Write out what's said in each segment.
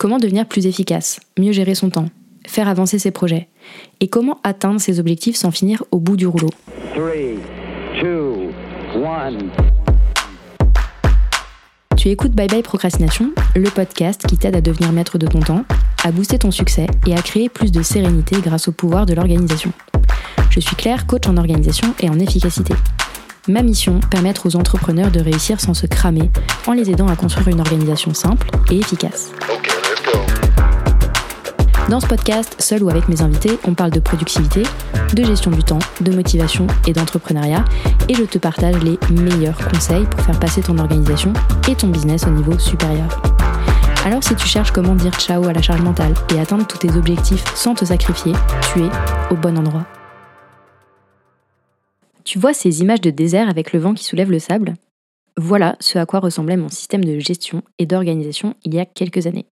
Comment devenir plus efficace, mieux gérer son temps, faire avancer ses projets et comment atteindre ses objectifs sans finir au bout du rouleau? Tu écoutes Bye Bye Procrastination, le podcast qui t'aide à devenir maître de ton temps, à booster ton succès et à créer plus de sérénité grâce au pouvoir de l'organisation. Je suis Claire, coach en organisation et en efficacité. Ma mission, permettre aux entrepreneurs de réussir sans se cramer en les aidant à construire une organisation simple et efficace. Dans ce podcast, seul ou avec mes invités, on parle de productivité, de gestion du temps, de motivation et d'entrepreneuriat, et je te partage les meilleurs conseils pour faire passer ton organisation et ton business au niveau supérieur. Alors si tu cherches comment dire ciao à la charge mentale et atteindre tous tes objectifs sans te sacrifier, tu es au bon endroit. Tu vois ces images de désert avec le vent qui soulève le sable? Voilà ce à quoi ressemblait mon système de gestion et d'organisation il y a quelques années.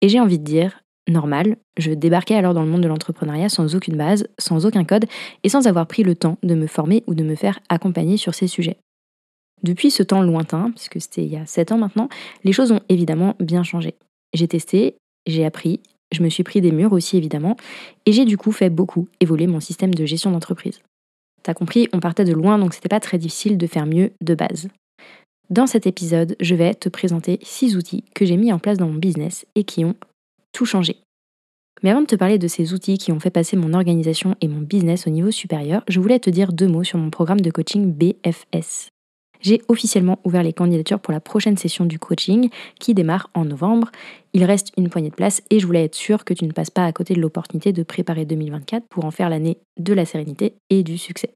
Et j'ai envie de dire, normal, je débarquais alors dans le monde de l'entrepreneuriat sans aucune base, sans aucun code et sans avoir pris le temps de me former ou de me faire accompagner sur ces sujets. Depuis ce temps lointain, puisque c'était il y a 7 ans maintenant, les choses ont évidemment bien changé. J'ai testé, j'ai appris, je me suis pris des murs aussi évidemment, et j'ai du coup fait beaucoup évoluer mon système de gestion d'entreprise. T'as compris, on partait de loin donc c'était pas très difficile de faire mieux de base. Dans cet épisode, je vais te présenter 6 outils que j'ai mis en place dans mon business et qui ont tout changé. Mais avant de te parler de ces outils qui ont fait passer mon organisation et mon business au niveau supérieur, je voulais te dire deux mots sur mon programme de coaching BFS. J'ai officiellement ouvert les candidatures pour la prochaine session du coaching qui démarre en novembre. Il reste une poignée de place et je voulais être sûre que tu ne passes pas à côté de l'opportunité de préparer 2024 pour en faire l'année de la sérénité et du succès.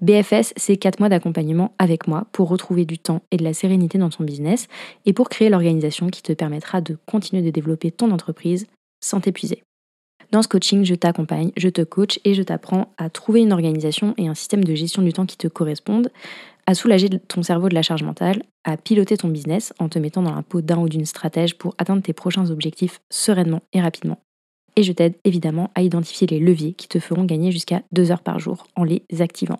BFS, c'est 4 mois d'accompagnement avec moi pour retrouver du temps et de la sérénité dans ton business et pour créer l'organisation qui te permettra de continuer de développer ton entreprise sans t'épuiser. Dans ce coaching, je t'accompagne, je te coach et je t'apprends à trouver une organisation et un système de gestion du temps qui te correspondent, à soulager ton cerveau de la charge mentale, à piloter ton business en te mettant dans la peau d'un ou d'une stratège pour atteindre tes prochains objectifs sereinement et rapidement. Et je t'aide évidemment à identifier les leviers qui te feront gagner jusqu'à 2 heures par jour en les activant.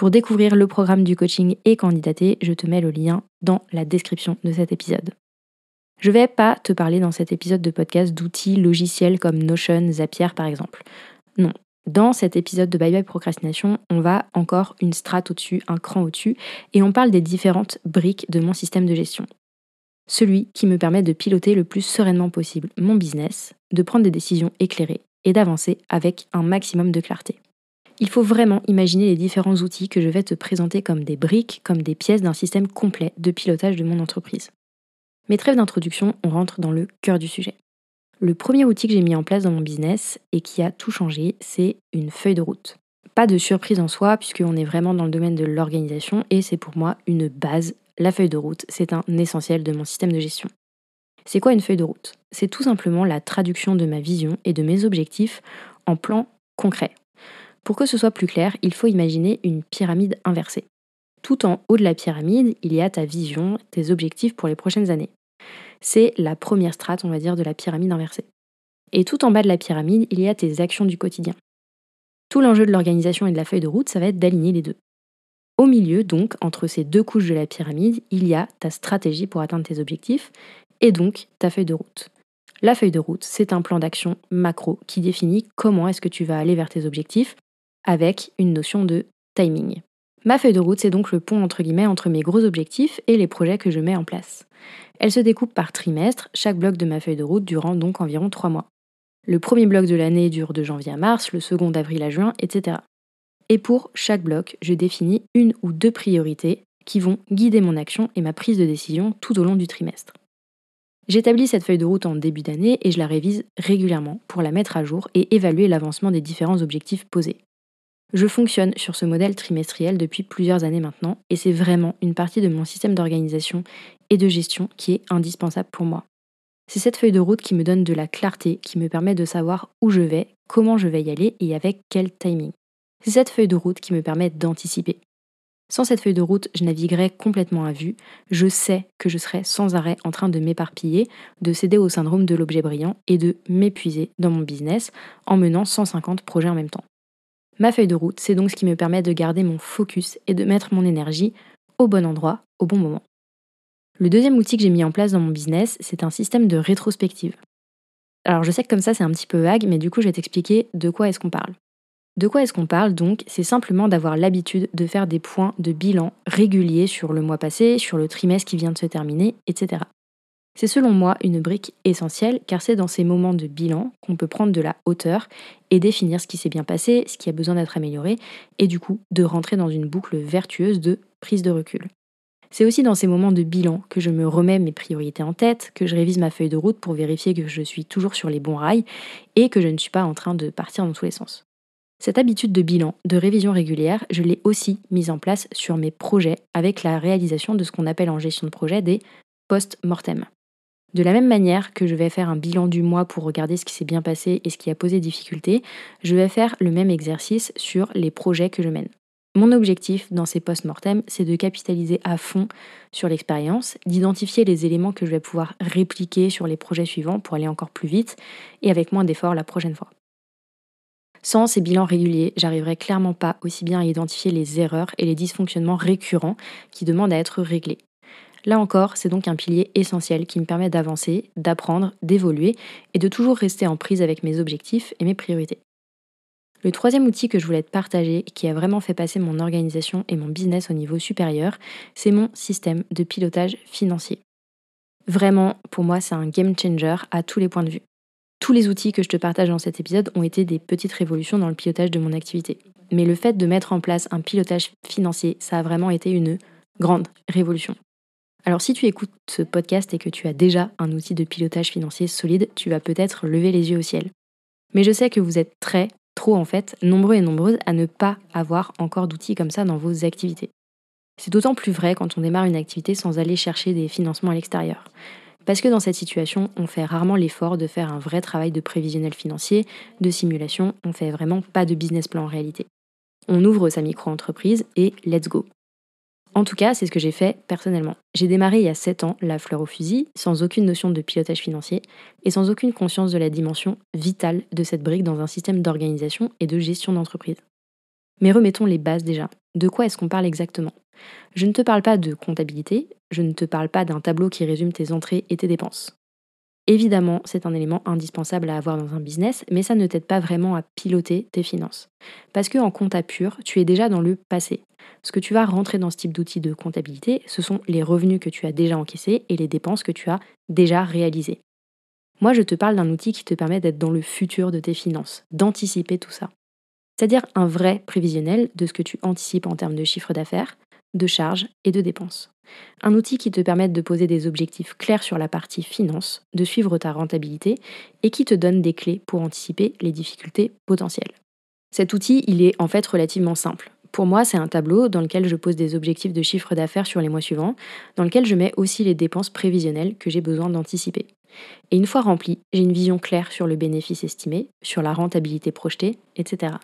Pour découvrir le programme du coaching et candidater, je te mets le lien dans la description de cet épisode. Je vais pas te parler dans cet épisode de podcast d'outils logiciels comme Notion, Zapier par exemple. Non. Dans cet épisode de Bye Bye Procrastination, on va encore une strate au-dessus, un cran au-dessus, et on parle des différentes briques de mon système de gestion. Celui qui me permet de piloter le plus sereinement possible mon business, de prendre des décisions éclairées et d'avancer avec un maximum de clarté. Il faut vraiment imaginer les différents outils que je vais te présenter comme des briques, comme des pièces d'un système complet de pilotage de mon entreprise. Mes trêves d'introduction, on rentre dans le cœur du sujet. Le premier outil que j'ai mis en place dans mon business et qui a tout changé, c'est une feuille de route. Pas de surprise en soi, puisqu'on est vraiment dans le domaine de l'organisation et c'est pour moi une base. La feuille de route, c'est un essentiel de mon système de gestion. C'est quoi une feuille de route? C'est tout simplement la traduction de ma vision et de mes objectifs en plan concret. Pour que ce soit plus clair, il faut imaginer une pyramide inversée. Tout en haut de la pyramide, il y a ta vision, tes objectifs pour les prochaines années. C'est la première strate, on va dire, de la pyramide inversée. Et tout en bas de la pyramide, il y a tes actions du quotidien. Tout l'enjeu de l'organisation et de la feuille de route, ça va être d'aligner les deux. Au milieu, donc, entre ces deux couches de la pyramide, il y a ta stratégie pour atteindre tes objectifs et donc ta feuille de route. La feuille de route, c'est un plan d'action macro qui définit comment est-ce que tu vas aller vers tes objectifs avec une notion de timing. Ma feuille de route, c'est donc le pont entre guillemets entre mes gros objectifs et les projets que je mets en place. Elle se découpe par trimestre, chaque bloc de ma feuille de route durant donc environ trois mois. Le premier bloc de l'année dure de janvier à mars, le second d'avril à juin, etc. Et pour chaque bloc, je définis une ou deux priorités qui vont guider mon action et ma prise de décision tout au long du trimestre. J'établis cette feuille de route en début d'année et je la révise régulièrement pour la mettre à jour et évaluer l'avancement des différents objectifs posés. Je fonctionne sur ce modèle trimestriel depuis plusieurs années maintenant et c'est vraiment une partie de mon système d'organisation et de gestion qui est indispensable pour moi. C'est cette feuille de route qui me donne de la clarté, qui me permet de savoir où je vais, comment je vais y aller et avec quel timing. C'est cette feuille de route qui me permet d'anticiper. Sans cette feuille de route, je naviguerais complètement à vue. Je sais que je serais sans arrêt en train de m'éparpiller, de céder au syndrome de l'objet brillant et de m'épuiser dans mon business en menant 150 projets en même temps. Ma feuille de route, c'est donc ce qui me permet de garder mon focus et de mettre mon énergie au bon endroit, au bon moment. Le deuxième outil que j'ai mis en place dans mon business, c'est un système de rétrospective. Alors je sais que comme ça c'est un petit peu vague, mais du coup je vais t'expliquer de quoi est-ce qu'on parle. De quoi est-ce qu'on parle donc C'est simplement d'avoir l'habitude de faire des points de bilan réguliers sur le mois passé, sur le trimestre qui vient de se terminer, etc. C'est selon moi une brique essentielle car c'est dans ces moments de bilan qu'on peut prendre de la hauteur et définir ce qui s'est bien passé, ce qui a besoin d'être amélioré et du coup de rentrer dans une boucle vertueuse de prise de recul. C'est aussi dans ces moments de bilan que je me remets mes priorités en tête, que je révise ma feuille de route pour vérifier que je suis toujours sur les bons rails et que je ne suis pas en train de partir dans tous les sens. Cette habitude de bilan, de révision régulière, je l'ai aussi mise en place sur mes projets avec la réalisation de ce qu'on appelle en gestion de projet des post-mortem. De la même manière que je vais faire un bilan du mois pour regarder ce qui s'est bien passé et ce qui a posé difficulté, je vais faire le même exercice sur les projets que je mène. Mon objectif dans ces post-mortem, c'est de capitaliser à fond sur l'expérience, d'identifier les éléments que je vais pouvoir répliquer sur les projets suivants pour aller encore plus vite et avec moins d'efforts la prochaine fois. Sans ces bilans réguliers, j'arriverai clairement pas aussi bien à identifier les erreurs et les dysfonctionnements récurrents qui demandent à être réglés. Là encore, c'est donc un pilier essentiel qui me permet d'avancer, d'apprendre, d'évoluer et de toujours rester en prise avec mes objectifs et mes priorités. Le troisième outil que je voulais te partager, qui a vraiment fait passer mon organisation et mon business au niveau supérieur, c'est mon système de pilotage financier. Vraiment, pour moi, c'est un game changer à tous les points de vue. Tous les outils que je te partage dans cet épisode ont été des petites révolutions dans le pilotage de mon activité. Mais le fait de mettre en place un pilotage financier, ça a vraiment été une grande révolution. Alors si tu écoutes ce podcast et que tu as déjà un outil de pilotage financier solide, tu vas peut-être lever les yeux au ciel. Mais je sais que vous êtes très, trop en fait, nombreux et nombreuses à ne pas avoir encore d'outils comme ça dans vos activités. C'est d'autant plus vrai quand on démarre une activité sans aller chercher des financements à l'extérieur. Parce que dans cette situation, on fait rarement l'effort de faire un vrai travail de prévisionnel financier, de simulation, on fait vraiment pas de business plan en réalité. On ouvre sa micro-entreprise et let's go. En tout cas, c'est ce que j'ai fait personnellement. J'ai démarré il y a 7 ans la fleur au fusil, sans aucune notion de pilotage financier et sans aucune conscience de la dimension vitale de cette brique dans un système d'organisation et de gestion d'entreprise. Mais remettons les bases déjà. De quoi est-ce qu'on parle exactement? Je ne te parle pas de comptabilité, je ne te parle pas d'un tableau qui résume tes entrées et tes dépenses. Évidemment, c'est un élément indispensable à avoir dans un business, mais ça ne t'aide pas vraiment à piloter tes finances. Parce qu'en compta pur, tu es déjà dans le passé. Ce que tu vas rentrer dans ce type d'outil de comptabilité, ce sont les revenus que tu as déjà encaissés et les dépenses que tu as déjà réalisées. Moi, je te parle d'un outil qui te permet d'être dans le futur de tes finances, d'anticiper tout ça. C'est-à-dire un vrai prévisionnel de ce que tu anticipes en termes de chiffre d'affaires, de charges et de dépenses. Un outil qui te permette de poser des objectifs clairs sur la partie finance, de suivre ta rentabilité et qui te donne des clés pour anticiper les difficultés potentielles. Cet outil, il est en fait relativement simple. Pour moi, c'est un tableau dans lequel je pose des objectifs de chiffre d'affaires sur les mois suivants, dans lequel je mets aussi les dépenses prévisionnelles que j'ai besoin d'anticiper. Et une fois rempli, j'ai une vision claire sur le bénéfice estimé, sur la rentabilité projetée, etc.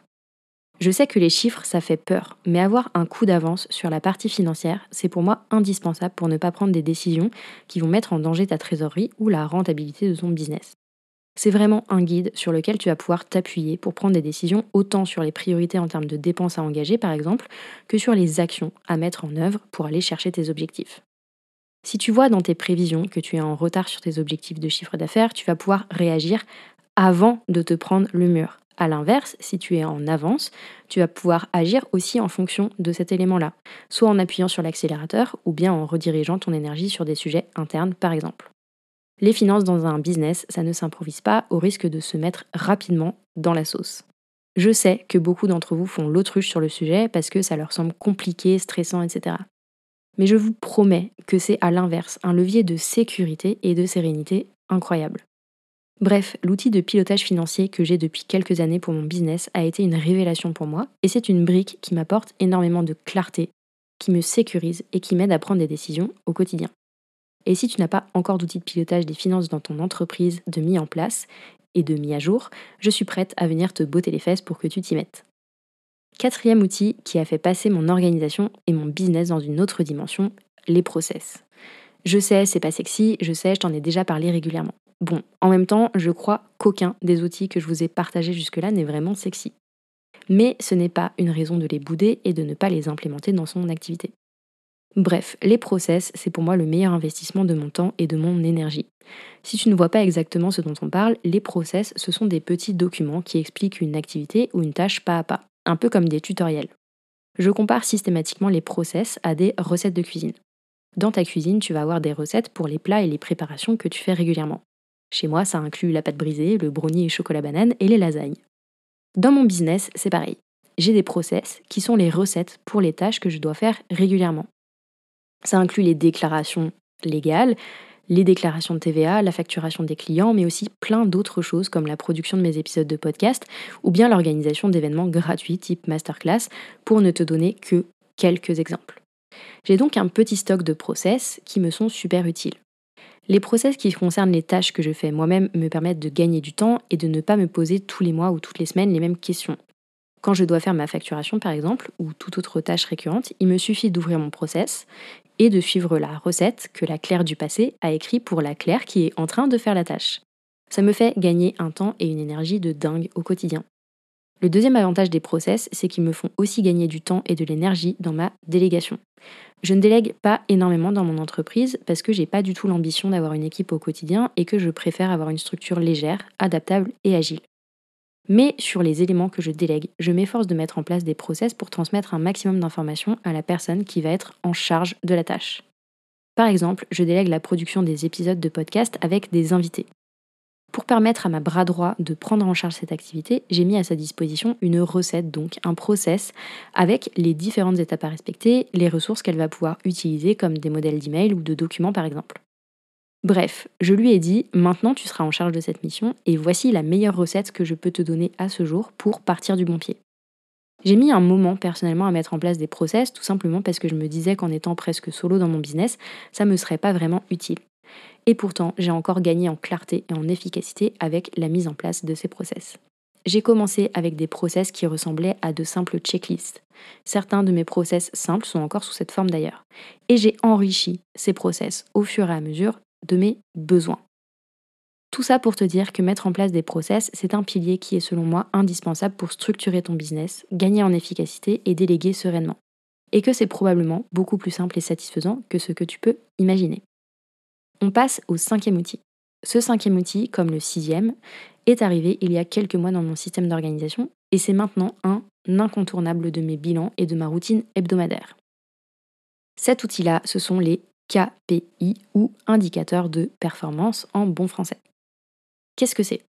Je sais que les chiffres, ça fait peur, mais avoir un coup d'avance sur la partie financière, c'est pour moi indispensable pour ne pas prendre des décisions qui vont mettre en danger ta trésorerie ou la rentabilité de ton business. C'est vraiment un guide sur lequel tu vas pouvoir t'appuyer pour prendre des décisions autant sur les priorités en termes de dépenses à engager par exemple, que sur les actions à mettre en œuvre pour aller chercher tes objectifs. Si tu vois dans tes prévisions que tu es en retard sur tes objectifs de chiffre d'affaires, tu vas pouvoir réagir avant de te prendre le mur. A l'inverse, si tu es en avance, tu vas pouvoir agir aussi en fonction de cet élément-là, soit en appuyant sur l'accélérateur ou bien en redirigeant ton énergie sur des sujets internes par exemple. Les finances dans un business, ça ne s'improvise pas au risque de se mettre rapidement dans la sauce. Je sais que beaucoup d'entre vous font l'autruche sur le sujet parce que ça leur semble compliqué, stressant, etc. Mais je vous promets que c'est à l'inverse un levier de sécurité et de sérénité incroyable. Bref, l'outil de pilotage financier que j'ai depuis quelques années pour mon business a été une révélation pour moi et c'est une brique qui m'apporte énormément de clarté, qui me sécurise et qui m'aide à prendre des décisions au quotidien. Et si tu n'as pas encore d'outil de pilotage des finances dans ton entreprise de mis en place et de mis à jour, je suis prête à venir te botter les fesses pour que tu t'y mettes. Quatrième outil qui a fait passer mon organisation et mon business dans une autre dimension, les process. Je sais, c'est pas sexy, je sais, je t'en ai déjà parlé régulièrement. Bon, en même temps, je crois qu'aucun des outils que je vous ai partagés jusque-là n'est vraiment sexy. Mais ce n'est pas une raison de les bouder et de ne pas les implémenter dans son activité. Bref, les process, c'est pour moi le meilleur investissement de mon temps et de mon énergie. Si tu ne vois pas exactement ce dont on parle, les process, ce sont des petits documents qui expliquent une activité ou une tâche pas à pas, un peu comme des tutoriels. Je compare systématiquement les process à des recettes de cuisine. Dans ta cuisine, tu vas avoir des recettes pour les plats et les préparations que tu fais régulièrement. Chez moi, ça inclut la pâte brisée, le brownie et chocolat banane et les lasagnes. Dans mon business, c'est pareil. J'ai des process qui sont les recettes pour les tâches que je dois faire régulièrement. Ça inclut les déclarations légales, les déclarations de TVA, la facturation des clients, mais aussi plein d'autres choses comme la production de mes épisodes de podcast ou bien l'organisation d'événements gratuits type masterclass pour ne te donner que quelques exemples. J'ai donc un petit stock de process qui me sont super utiles. Les process qui concernent les tâches que je fais moi-même me permettent de gagner du temps et de ne pas me poser tous les mois ou toutes les semaines les mêmes questions. Quand je dois faire ma facturation par exemple, ou toute autre tâche récurrente, il me suffit d'ouvrir mon process et de suivre la recette que la Claire du passé a écrit pour la Claire qui est en train de faire la tâche. Ça me fait gagner un temps et une énergie de dingue au quotidien. Le deuxième avantage des process, c'est qu'ils me font aussi gagner du temps et de l'énergie dans ma délégation. Je ne délègue pas énormément dans mon entreprise parce que j'ai pas du tout l'ambition d'avoir une équipe au quotidien et que je préfère avoir une structure légère, adaptable et agile. Mais sur les éléments que je délègue, je m'efforce de mettre en place des process pour transmettre un maximum d'informations à la personne qui va être en charge de la tâche. Par exemple, je délègue la production des épisodes de podcast avec des invités. Pour permettre à ma bras droit de prendre en charge cette activité, j'ai mis à sa disposition une recette, donc un process, avec les différentes étapes à respecter, les ressources qu'elle va pouvoir utiliser comme des modèles d'email ou de documents par exemple. Bref, je lui ai dit, maintenant tu seras en charge de cette mission et voici la meilleure recette que je peux te donner à ce jour pour partir du bon pied. J'ai mis un moment personnellement à mettre en place des process, tout simplement parce que je me disais qu'en étant presque solo dans mon business, ça me serait pas vraiment utile. Et pourtant, j'ai encore gagné en clarté et en efficacité avec la mise en place de ces process. J'ai commencé avec des process qui ressemblaient à de simples checklists. Certains de mes process simples sont encore sous cette forme d'ailleurs. Et j'ai enrichi ces process au fur et à mesure de mes besoins. Tout ça pour te dire que mettre en place des process, c'est un pilier qui est selon moi indispensable pour structurer ton business, gagner en efficacité et déléguer sereinement. Et que c'est probablement beaucoup plus simple et satisfaisant que ce que tu peux imaginer. On passe au cinquième outil. Ce cinquième outil, comme le sixième, est arrivé il y a quelques mois dans mon système d'organisation et c'est maintenant un incontournable de mes bilans et de ma routine hebdomadaire. Cet outil-là, ce sont les KPI ou indicateurs de performance en bon français. Qu'est-ce que c'est?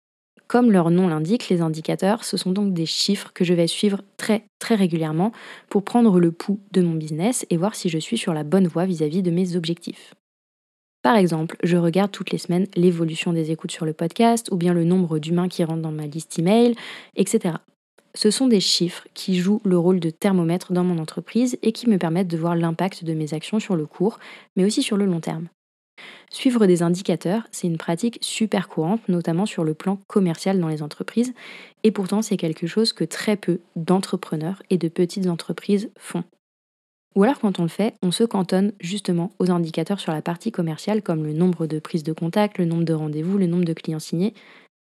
Comme leur nom l'indique, les indicateurs, ce sont donc des chiffres que je vais suivre très très régulièrement pour prendre le pouls de mon business et voir si je suis sur la bonne voie vis-à-vis de mes objectifs. Par exemple, je regarde toutes les semaines l'évolution des écoutes sur le podcast ou bien le nombre d'humains qui rentrent dans ma liste email, etc. Ce sont des chiffres qui jouent le rôle de thermomètre dans mon entreprise et qui me permettent de voir l'impact de mes actions sur le court, mais aussi sur le long terme. Suivre des indicateurs, c'est une pratique super courante, notamment sur le plan commercial dans les entreprises, et pourtant c'est quelque chose que très peu d'entrepreneurs et de petites entreprises font. Ou alors quand on le fait, on se cantonne justement aux indicateurs sur la partie commerciale comme le nombre de prises de contact, le nombre de rendez-vous, le nombre de clients signés,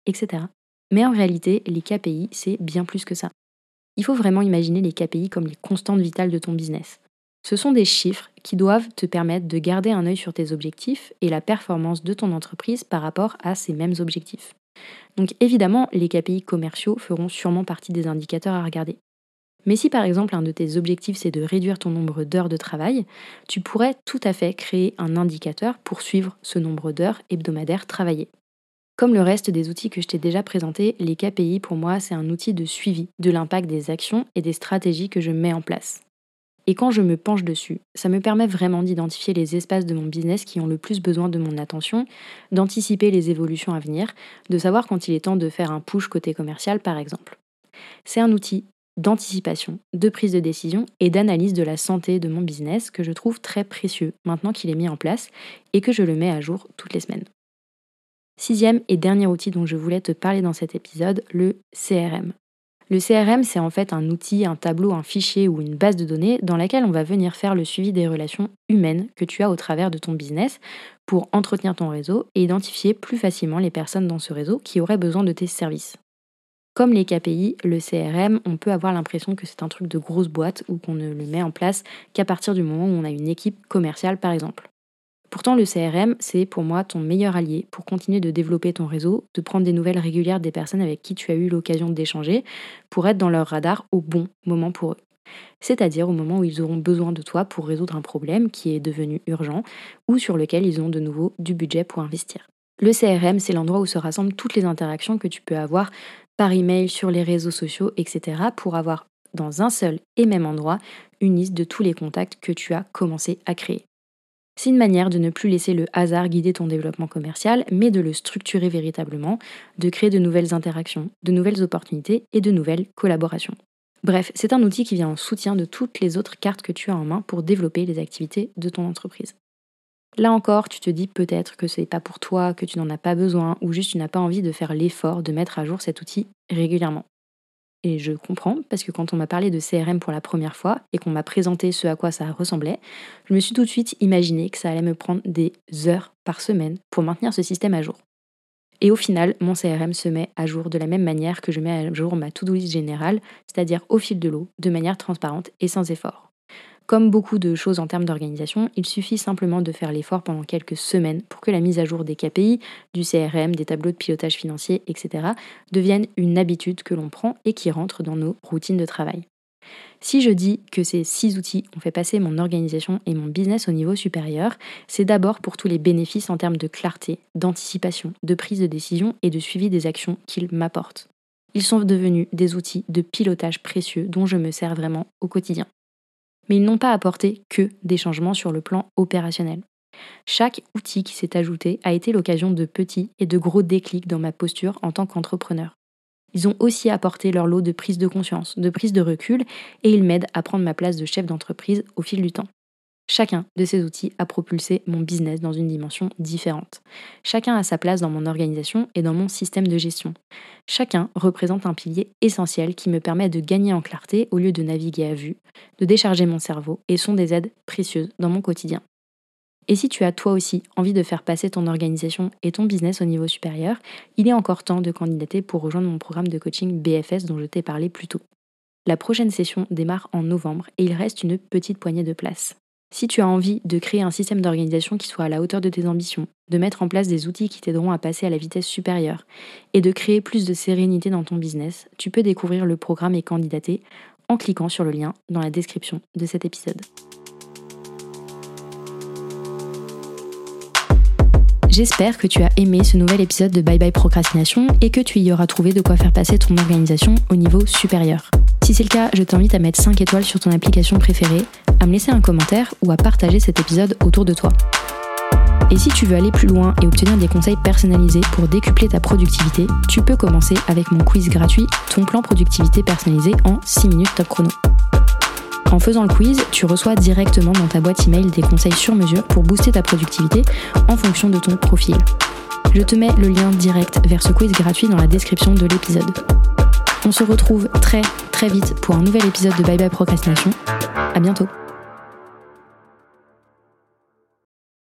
etc. Mais en réalité, les KPI, c'est bien plus que ça. Il faut vraiment imaginer les KPI comme les constantes vitales de ton business. Ce sont des chiffres qui doivent te permettre de garder un œil sur tes objectifs et la performance de ton entreprise par rapport à ces mêmes objectifs. Donc évidemment, les KPI commerciaux feront sûrement partie des indicateurs à regarder. Mais si par exemple un de tes objectifs c'est de réduire ton nombre d'heures de travail, tu pourrais tout à fait créer un indicateur pour suivre ce nombre d'heures hebdomadaires travaillées. Comme le reste des outils que je t'ai déjà présentés, les KPI pour moi c'est un outil de suivi de l'impact des actions et des stratégies que je mets en place. Et quand je me penche dessus, ça me permet vraiment d'identifier les espaces de mon business qui ont le plus besoin de mon attention, d'anticiper les évolutions à venir, de savoir quand il est temps de faire un push côté commercial par exemple. C'est un outil d'anticipation, de prise de décision et d'analyse de la santé de mon business que je trouve très précieux maintenant qu'il est mis en place et que je le mets à jour toutes les semaines. Sixième et dernier outil dont je voulais te parler dans cet épisode, le CRM. Le CRM, c'est en fait un outil, un tableau, un fichier ou une base de données dans laquelle on va venir faire le suivi des relations humaines que tu as au travers de ton business pour entretenir ton réseau et identifier plus facilement les personnes dans ce réseau qui auraient besoin de tes services. Comme les KPI, le CRM, on peut avoir l'impression que c'est un truc de grosse boîte ou qu'on ne le met en place qu'à partir du moment où on a une équipe commerciale par exemple. Pourtant, le CRM, c'est pour moi ton meilleur allié pour continuer de développer ton réseau, de prendre des nouvelles régulières des personnes avec qui tu as eu l'occasion d'échanger, pour être dans leur radar au bon moment pour eux. C'est-à-dire au moment où ils auront besoin de toi pour résoudre un problème qui est devenu urgent ou sur lequel ils ont de nouveau du budget pour investir. Le CRM, c'est l'endroit où se rassemblent toutes les interactions que tu peux avoir par email, sur les réseaux sociaux, etc. pour avoir dans un seul et même endroit une liste de tous les contacts que tu as commencé à créer. C'est une manière de ne plus laisser le hasard guider ton développement commercial, mais de le structurer véritablement, de créer de nouvelles interactions, de nouvelles opportunités et de nouvelles collaborations. Bref, c'est un outil qui vient en soutien de toutes les autres cartes que tu as en main pour développer les activités de ton entreprise. Là encore, tu te dis peut-être que ce n'est pas pour toi, que tu n'en as pas besoin, ou juste tu n'as pas envie de faire l'effort de mettre à jour cet outil régulièrement. Et je comprends, parce que quand on m'a parlé de CRM pour la première fois et qu'on m'a présenté ce à quoi ça ressemblait, je me suis tout de suite imaginé que ça allait me prendre des heures par semaine pour maintenir ce système à jour. Et au final, mon CRM se met à jour de la même manière que je mets à jour ma to-do list générale, c'est-à-dire au fil de l'eau, de manière transparente et sans effort. Comme beaucoup de choses en termes d'organisation, il suffit simplement de faire l'effort pendant quelques semaines pour que la mise à jour des KPI, du CRM, des tableaux de pilotage financier, etc. devienne une habitude que l'on prend et qui rentre dans nos routines de travail. Si je dis que ces six outils ont fait passer mon organisation et mon business au niveau supérieur, c'est d'abord pour tous les bénéfices en termes de clarté, d'anticipation, de prise de décision et de suivi des actions qu'ils m'apportent. Ils sont devenus des outils de pilotage précieux dont je me sers vraiment au quotidien mais ils n'ont pas apporté que des changements sur le plan opérationnel. Chaque outil qui s'est ajouté a été l'occasion de petits et de gros déclics dans ma posture en tant qu'entrepreneur. Ils ont aussi apporté leur lot de prise de conscience, de prise de recul, et ils m'aident à prendre ma place de chef d'entreprise au fil du temps. Chacun de ces outils a propulsé mon business dans une dimension différente. Chacun a sa place dans mon organisation et dans mon système de gestion. Chacun représente un pilier essentiel qui me permet de gagner en clarté au lieu de naviguer à vue, de décharger mon cerveau et sont des aides précieuses dans mon quotidien. Et si tu as toi aussi envie de faire passer ton organisation et ton business au niveau supérieur, il est encore temps de candidater pour rejoindre mon programme de coaching BFS dont je t'ai parlé plus tôt. La prochaine session démarre en novembre et il reste une petite poignée de places. Si tu as envie de créer un système d'organisation qui soit à la hauteur de tes ambitions, de mettre en place des outils qui t'aideront à passer à la vitesse supérieure et de créer plus de sérénité dans ton business, tu peux découvrir le programme et candidater en cliquant sur le lien dans la description de cet épisode. J'espère que tu as aimé ce nouvel épisode de Bye Bye Procrastination et que tu y auras trouvé de quoi faire passer ton organisation au niveau supérieur. Si c'est le cas, je t'invite à mettre 5 étoiles sur ton application préférée, à me laisser un commentaire ou à partager cet épisode autour de toi. Et si tu veux aller plus loin et obtenir des conseils personnalisés pour décupler ta productivité, tu peux commencer avec mon quiz gratuit Ton plan productivité personnalisé en 6 minutes top chrono. En faisant le quiz, tu reçois directement dans ta boîte email des conseils sur mesure pour booster ta productivité en fonction de ton profil. Je te mets le lien direct vers ce quiz gratuit dans la description de l'épisode. On se retrouve très très vite pour un nouvel épisode de Bye Bye Procrastination. À bientôt.